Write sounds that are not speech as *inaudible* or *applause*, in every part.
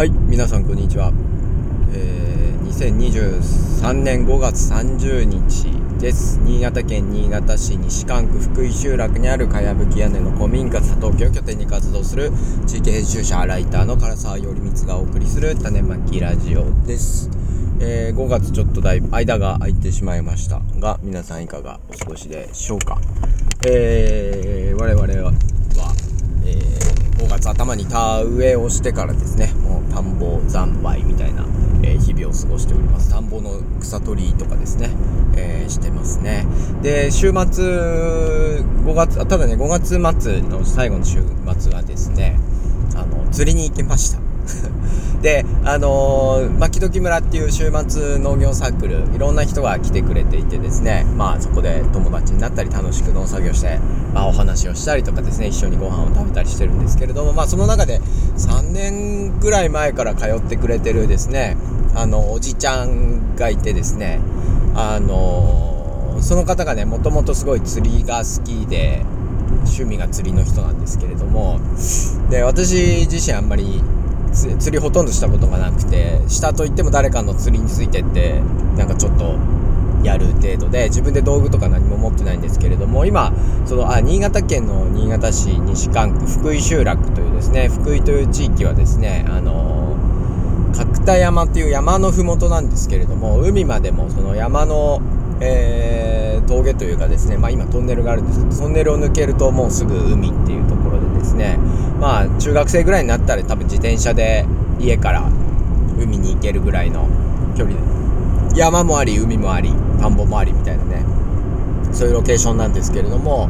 はい皆さんこんにちは、えー、2023年5月30日です。新潟県新潟市西館区福井集落にあるかやぶき屋根の古民家佐藤家を拠点に活動する地域編集者ライターの唐沢頼光がお送りする種まきラジオです。えー、5月ちょっとだいぶ間が空いてしまいましたが皆さんいかがお過ごしでしょうか。えー、我々は、月頭に田植えをしてからですねもう田んぼ残灰みたいな、えー、日々を過ごしております。田んぼの草取りとかですね、えー、してますね。で週末5月ただね5月末の最後の週末はですねあの釣りに行きました。で、あのー、牧時村っていう週末農業サークル、いろんな人が来てくれていてですね、まあそこで友達になったり楽しく農作業して、まあお話をしたりとかですね、一緒にご飯を食べたりしてるんですけれども、まあその中で3年ぐらい前から通ってくれてるですね、あの、おじちゃんがいてですね、あのー、その方がね、もともとすごい釣りが好きで、趣味が釣りの人なんですけれども、で、私自身あんまり釣りほとんどしたことがなくてしたといっても誰かの釣りについてってなんかちょっとやる程度で自分で道具とか何も持ってないんですけれども今そのあ新潟県の新潟市西館区福井集落というですね福井という地域はですねあの角田山っていう山の麓なんですけれども海までもその山の、えー、峠というかですねまあ今トンネルがあるんですけどトンネルを抜けるともうすぐ海っていうところですね。まあ中学生ぐらいになったら多分自転車で家から海に行けるぐらいの距離で。山もあり海もあり田んぼもありみたいなね。そういうロケーションなんですけれども、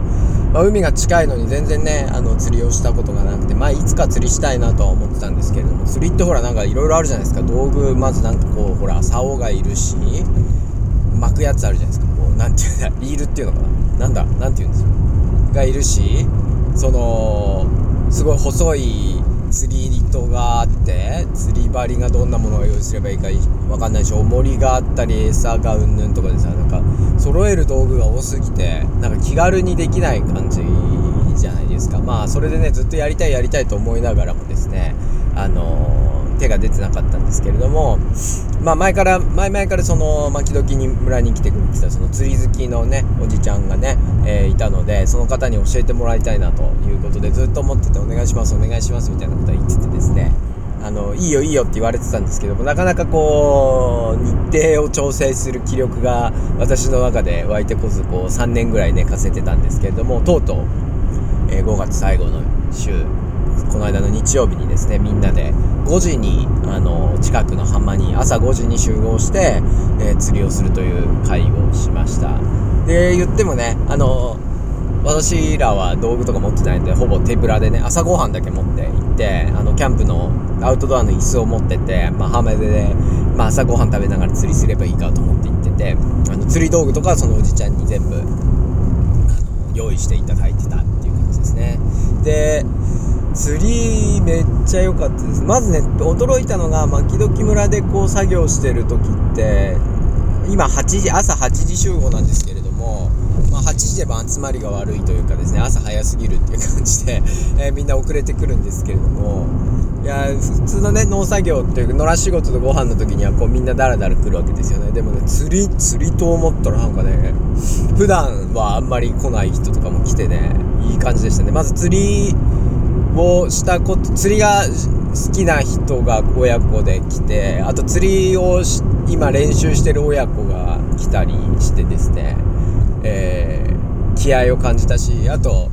まあ、海が近いのに全然ねあの釣りをしたことがなくてまあいつか釣りしたいなとは思ってたんですけれども。釣りってほらなんかいろいろあるじゃないですか。道具まずなんかこうほら竿がいるし巻くやつあるじゃないですか。こうなんていうんだリールっていうのかな。なんだなんていうんですよがいるしそのすごい細い釣り糸があって釣り針がどんなものを用意すればいいか分かんないでしょ重りがあったり餌がうんぬんとかでさなんか揃える道具が多すぎてなんか気軽にできない感じじゃないですか。まあそれでねずっとやりたいやりたいと思いながらもですねあのー手が出てなかったんですけれども、まあ、前から前々からその牧時に村に来てくれてたその釣り好きのねおじちゃんがね、えー、いたのでその方に教えてもらいたいなということでずっと思っててお願いしますお願いしますみたいなことは言っててですねあのいいよいいよって言われてたんですけどもなかなかこう日程を調整する気力が私の中で湧いてこずこう3年ぐらい寝かせてたんですけれどもとうとう、えー、5月最後の週この間の日曜日にですねみんなで5時にあの近くの浜に朝5時に集合して、えー、釣りをするという会をしました。で言ってもねあの私らは道具とか持ってないんでほぼ手ぶらでね朝ごはんだけ持って行ってあのキャンプのアウトドアの椅子を持ってて、まあ、浜辺で、まあ、朝ごはん食べながら釣りすればいいかと思って行っててあの釣り道具とかそのおじちゃんに全部用意していただいてたっていう感じですね。で釣りめっちゃ良かったです。まずね驚いたのが牧時村でこう作業してる時って今8時朝8時集合なんですけれども、まあ、8時でも集まりが悪いというかですね朝早すぎるっていう感じで、え、みんな遅れてくるんですけれどもいや普通のね農作業っていうか野良仕事とご飯の時にはこうみんなダラダラ来るわけですよね。でもね釣り釣りと思ったらなんかね普段はあんまり来ない人とかも来てねいい感じでしたね。まず釣りをしたこと釣りが好きな人が親子で来てあと釣りを今練習してる親子が来たりしてですね、えー、気合を感じたしあと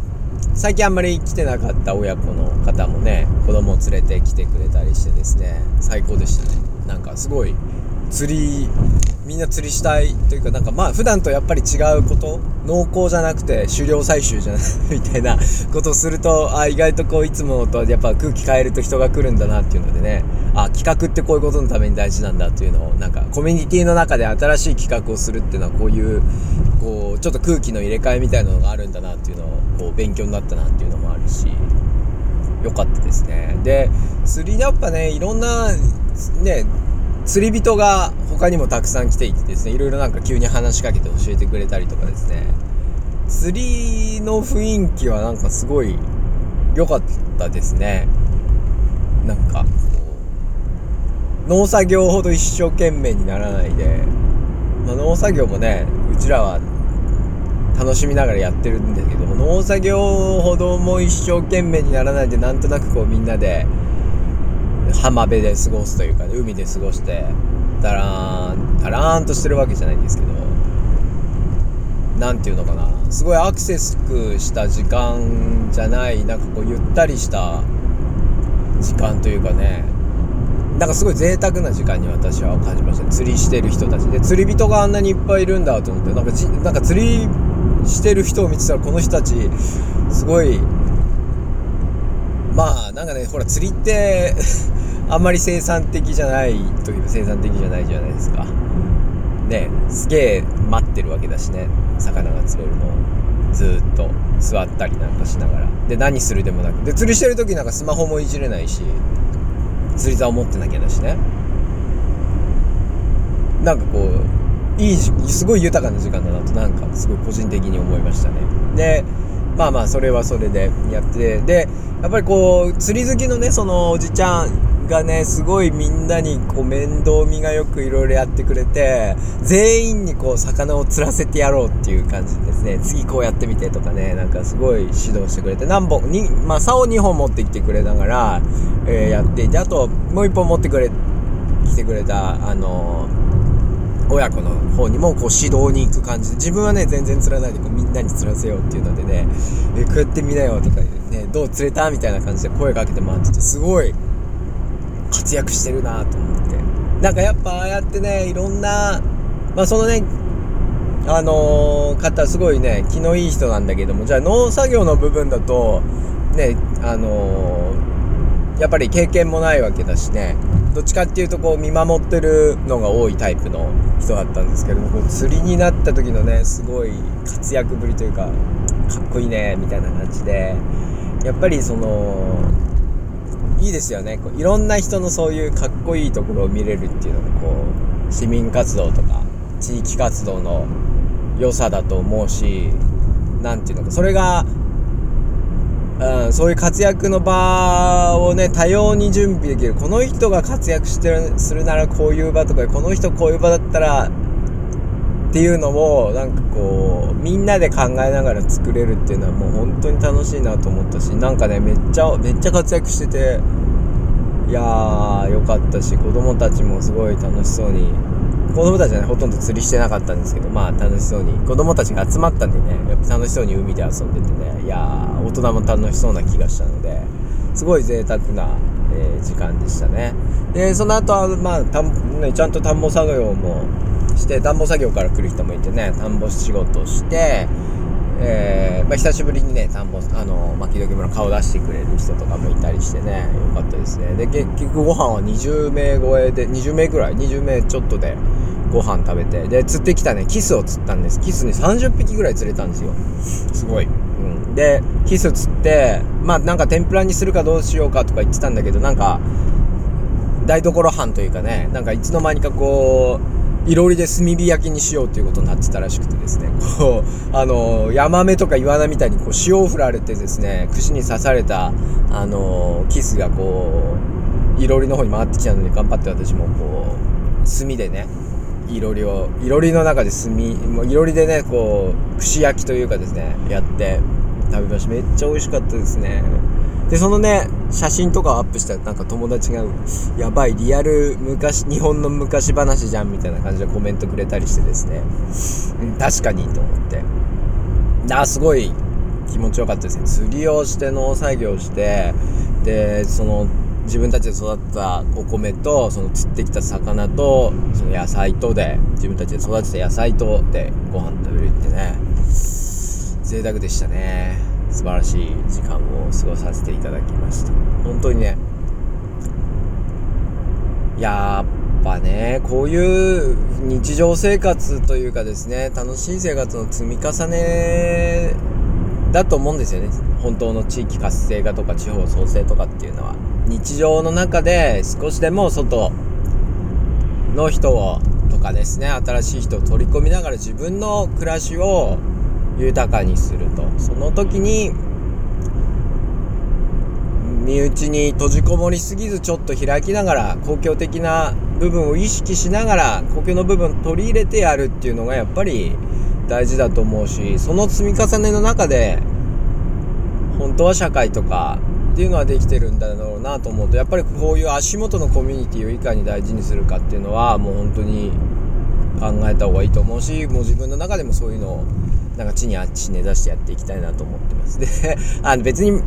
最近あんまり来てなかった親子の方もね子供を連れてきてくれたりしてですね。最高でしたね。なんかすごい釣りみんな釣りしたいというかなんかまあ普段とやっぱり違うこと濃厚じゃなくて狩猟採集じゃない *laughs* みたいなことをするとあ意外とこういつもとやっぱ空気変えると人が来るんだなっていうのでね。あ企画ってこういうことのために大事なんだっていうのをなんかコミュニティの中で新しい企画をするっていうのはこういうこうちょっと空気の入れ替えみたいなのがあるんだなっていうのをこう勉強になったなっていうのもあるし良かったですね。で釣りやっぱねいろんなね釣り人が他にもたくさん来ていてですねいろいろなんか急に話しかけて教えてくれたりとかですね。釣りの雰囲気はなんかすごい良かったですね。なんかこう農作業ほど一生懸命にならないで、まあ、農作業もねうちらは楽しみながらやってるんですけども農作業ほども一生懸命にならないでなんとなくこうみんなで浜辺で過ごすというか、ね、海で過ごしてだらーんだらーんとしてるわけじゃないんですけど何て言うのかな。すごいアクセスした時間じゃないなんかこうゆったりした時間というかね。なんかすごい贅沢な時間に私は感じました。釣りしてる人たち。で釣り人があんなにいっぱいいるんだと思ってなんかじなんか釣りしてる人を見てたらこの人たちすごいまあなんかねほら釣りってあんまり生産的じゃないという生産的じゃないじゃないですか。ねすげえ待ってるわけだしね。魚が釣れるのをずっと座ったりなんかしながら。で何するでもなく。で釣りしてる時なんかスマホもいじれないし釣り竿持ってなきゃだしね。なんかこういいすごい豊かな時間だなとなんかすごい個人的に思いましたね。でまあまあそれはそれでやってでやっぱりこう釣り好きのねそのおじちゃんがねすごいみんなにこう面倒見がよくいろいろやってくれて全員にこう魚を釣らせてやろうっていう感じですね。次こうやってみてとかねなんかすごい指導してくれて何本にまあ竿2本持ってきてくれながら、えー、やっていてあともう1本持ってくれ来てくれたあのー親子の方にもこう指導に行く感じで自分はね全然釣らないでこうみんなに釣らせようっていうのでねえこうやってみなよとかねどう釣れたみたいな感じで声かけてもらっててすごい活躍してるなと思って。なんかやっぱああやってねいろんなまあそのねあのー、方すごいね気のいい人なんだけどもじゃあ農作業の部分だとねあのー、やっぱり経験もないわけだしねどっちかっていうとこう見守ってるのが多いタイプの人だったんですけども釣りになった時のねすごい活躍ぶりというかかっこいいねみたいな感じでやっぱりそのいいですよね。こういろんな人のそういうかっこいいところを見れるっていうのがこう市民活動とか地域活動の良さだと思うし何て言うのかそれが、うん、そういう活躍の場をね多様に準備できる。この人が活躍してるするならこういう場とかこの人こういう場だったらっていうのをなんかこうみんなで考えながら作れるっていうのはもう本当に楽しいなと思ったしなんかねめっちゃめっちゃ活躍してていやーよかったし子供たちもすごい楽しそうに子供たちはねほとんど釣りしてなかったんですけどまあ楽しそうに子供たちが集まったんでねやっぱ楽しそうに海で遊んでてねいやー大人も楽しそうな気がしたのですごい贅沢な、えー、時間でしたね。でその後はまあた、ね、ちゃんと田んぼ作業もして田んぼ作業から来る人もいてね田んぼ仕事して、えー、まあ、久しぶりにね田んぼあの巻き時村顔出してくれる人とかもいたりしてねよかったですね。で結局ご飯は20名超えで20名ぐらい20名ちょっとでご飯食べてで釣ってきたねキスを釣ったんです。キスに30匹ぐらい釣れたんですよ。すごい、うん、でキス釣ってまあなんか天ぷらにするかどうしようかとか言ってたんだけどなんか台所飯というかねなんかいつの間にかこういろりで炭火焼きにしようっていうことになってたらしくてですねこうあのヤマメとかイワナみたいにこう塩を振られてですね串に刺されたあのキスがこういろりの方に回ってきたので頑張って私もこう炭でねいろりをいろりの中で炭もういろりでねこう串焼きというかですねやって食べました。めっちゃ美味しかったですね。でそのね写真とかをアップしたらなんか友達が「やばいリアル昔日本の昔話じゃん」みたいな感じでコメントくれたりしてですね、うん、確かにと思って。あすごい気持ちよかったですね。釣りをして農作業してでその自分たちで育ったお米とその釣ってきた魚とその野菜とで自分たちで育てた野菜とでご飯食べるってね。贅沢でしたね。素晴らしい時間を過ごさせていただきました。本当にねやっぱねこういう日常生活というかですね楽しい生活の積み重ねだと思うんですよね。本当の地域活性化とか地方創生とかっていうのは。日常の中で少しでも外の人をとかですね新しい人を取り込みながら自分の暮らしを豊かにすると。その時に身内に閉じこもりすぎずちょっと開きながら公共的な部分を意識しながら公共の部分取り入れてやるっていうのがやっぱり大事だと思うしその積み重ねの中で本当は社会とかっていうのはできてるんだろうなと思うとやっぱりこういう足元のコミュニティをいかに大事にするかっていうのはもう本当に考えた方がいいと思うしもう自分の中でもそういうのをなんか地にあっち根ざしてやっていきたいなと思ってます。で *laughs* あの別に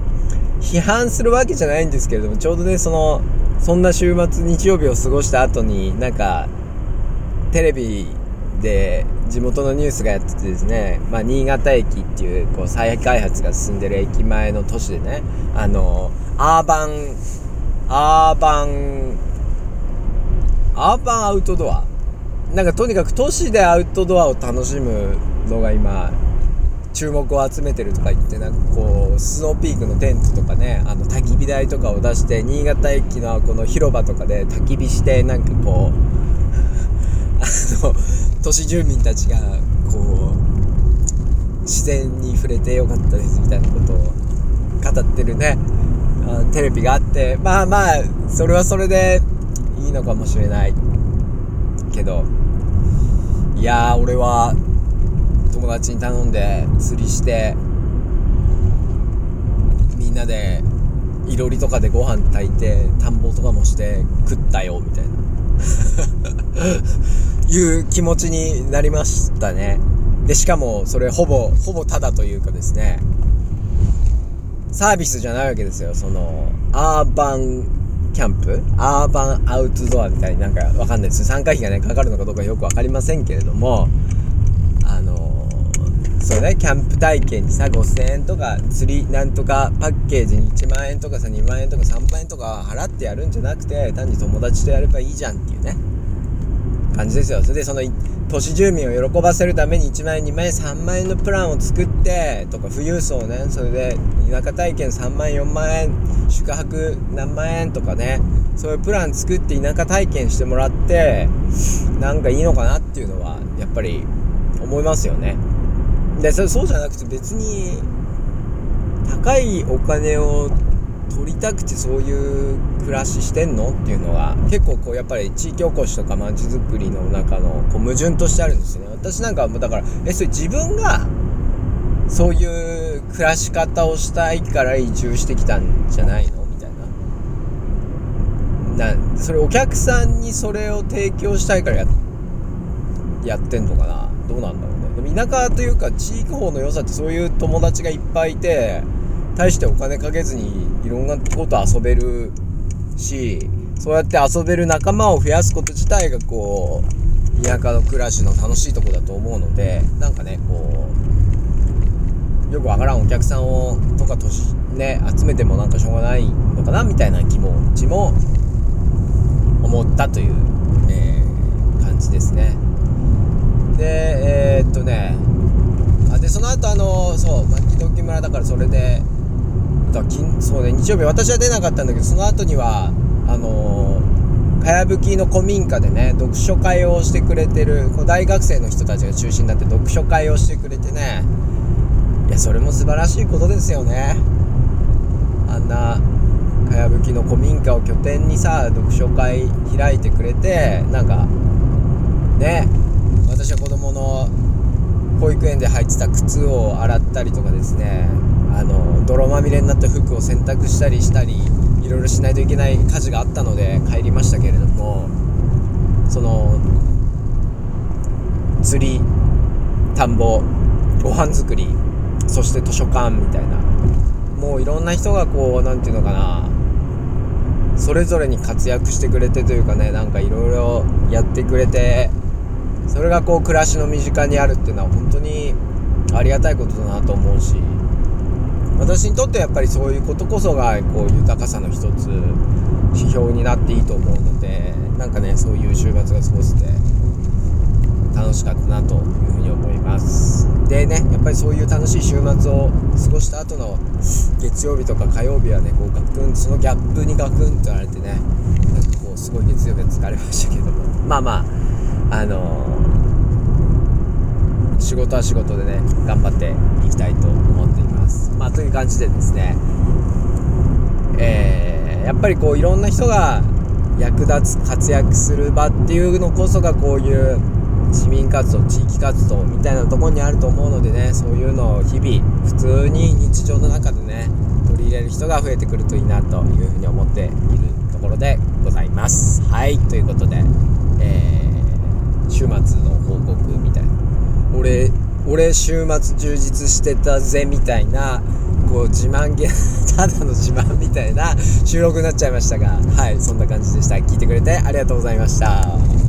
批判するわけじゃないんですけれどもちょうどねそのそんな週末日曜日を過ごした後になんかテレビで地元のニュースがやっててですね、まあ、新潟駅っていうこう再開発が進んでる駅前の都市でねあのアーバンアーバンアーバンアウトドア。なんかとにかく都市でアウトドアを楽しむのが今注目を集めてるとか言ってなんかこうスノーピークのテントとかねあの焚き火台とかを出して新潟駅のこの広場とかで焚き火してなんかこうあの都市住民たちがこう自然に触れてよかったですみたいなことを語ってるね。テレビがあってまあまあそれはそれでいいのかもしれないけど。いや俺は友達に頼んで釣りしてみんなでいろりとかでご飯炊いて田んぼとかもして食ったよみたいな。*laughs* いう気持ちになりましたね。でしかもそれほぼほぼただというかですね。サービスじゃないわけですよ。そのアーバンキャンプ？アーバンアウトドアみたいになんかわかんないです。参加費がねかかるのかどうかよく分かりませんけれどもそうね。キャンプ体験にさ5000円とか釣りなんとかパッケージに1万円とかさ2万円とか3万円とか払ってやるんじゃなくて単に友達とやればいいじゃんっていうね。感じですよ。それでその都市住民を喜ばせるために1万円2万円3万円のプランを作ってとか富裕層ねそれで田舎体験3万円4万円宿泊何万円とかねそういうプラン作って田舎体験してもらってなんかいいのかなっていうのはやっぱり思いますよね。でそれそうじゃなくて別に高いお金を取りたくてそういう暮らししてんのっていうのが結構こうやっぱり地域おこしとか街づくりの中のこう矛盾としてあるんですよね。私なんかもだからえそれ自分がそういう暮らし方をしたいから移住してきたんじゃないの？みたいな。なそれお客さんにそれを提供したいからやってんのかな？どうなんだろうね。でも田舎というか地域法の良さってそういう友達がいっぱいいて大してお金かけずにいろんなこと遊べるしそうやって遊べる仲間を増やすこと自体がこう田舎の暮らしの楽しいとこだと思うのでなんかねこうよくわからんお客さんをとか年ね集めてもなんかしょうがないのかなみたいな気持ちも思ったという、えー、感じですね。でえー、っとねあでその後あのそう牧時村だからそれでだそうね日曜日私は出なかったんだけどその後にはあのー、かやぶきの古民家でね読書会をしてくれてるこう大学生の人たちが中心になって読書会をしてくれてねいやそれも素晴らしいことですよね。あんなかやぶきの古民家を拠点にさ読書会開いてくれてなんかね私は子供の保育園で履いてた靴を洗ったりとかですねあの泥まみれになった服を洗濯したりしたりいろいろしないといけない家事があったので帰りましたけれどもその釣り田んぼご飯作りそして図書館みたいなもういろんな人がこう何て言うのかなそれぞれに活躍してくれてというかねなんかいろいろやってくれてそれがこう暮らしの身近にあるっていうのは本当にありがたいことだなと思うし私にとってやっぱりそういうことこそがこう豊かさの一つ指標になっていいと思うのでなんかねそういう週末が過ごせて楽しかったなというふうに思います。でねやっぱりそういう楽しい週末を過ごした後の月曜日とか火曜日はねこうガクンそのギャップにガクンとられてねなんかこうすごい月曜日疲れましたけども。まあまああの、仕事は仕事でね頑張っていきたいと思っています。まあという感じでですねえー、やっぱりこういろんな人が役立つ活躍する場っていうのこそがこういう市民活動地域活動みたいなところにあると思うのでねそういうのを日々普通に日常の中でね取り入れる人が増えてくるといいなというふうに思っているところでございます。はいということで、えー、週末の報告みたいな。俺俺週末充実してたぜみたいなこう自慢げ *laughs* ただの自慢みたいな収録になっちゃいましたがはいそんな感じでした。聞いてくれてありがとうございました。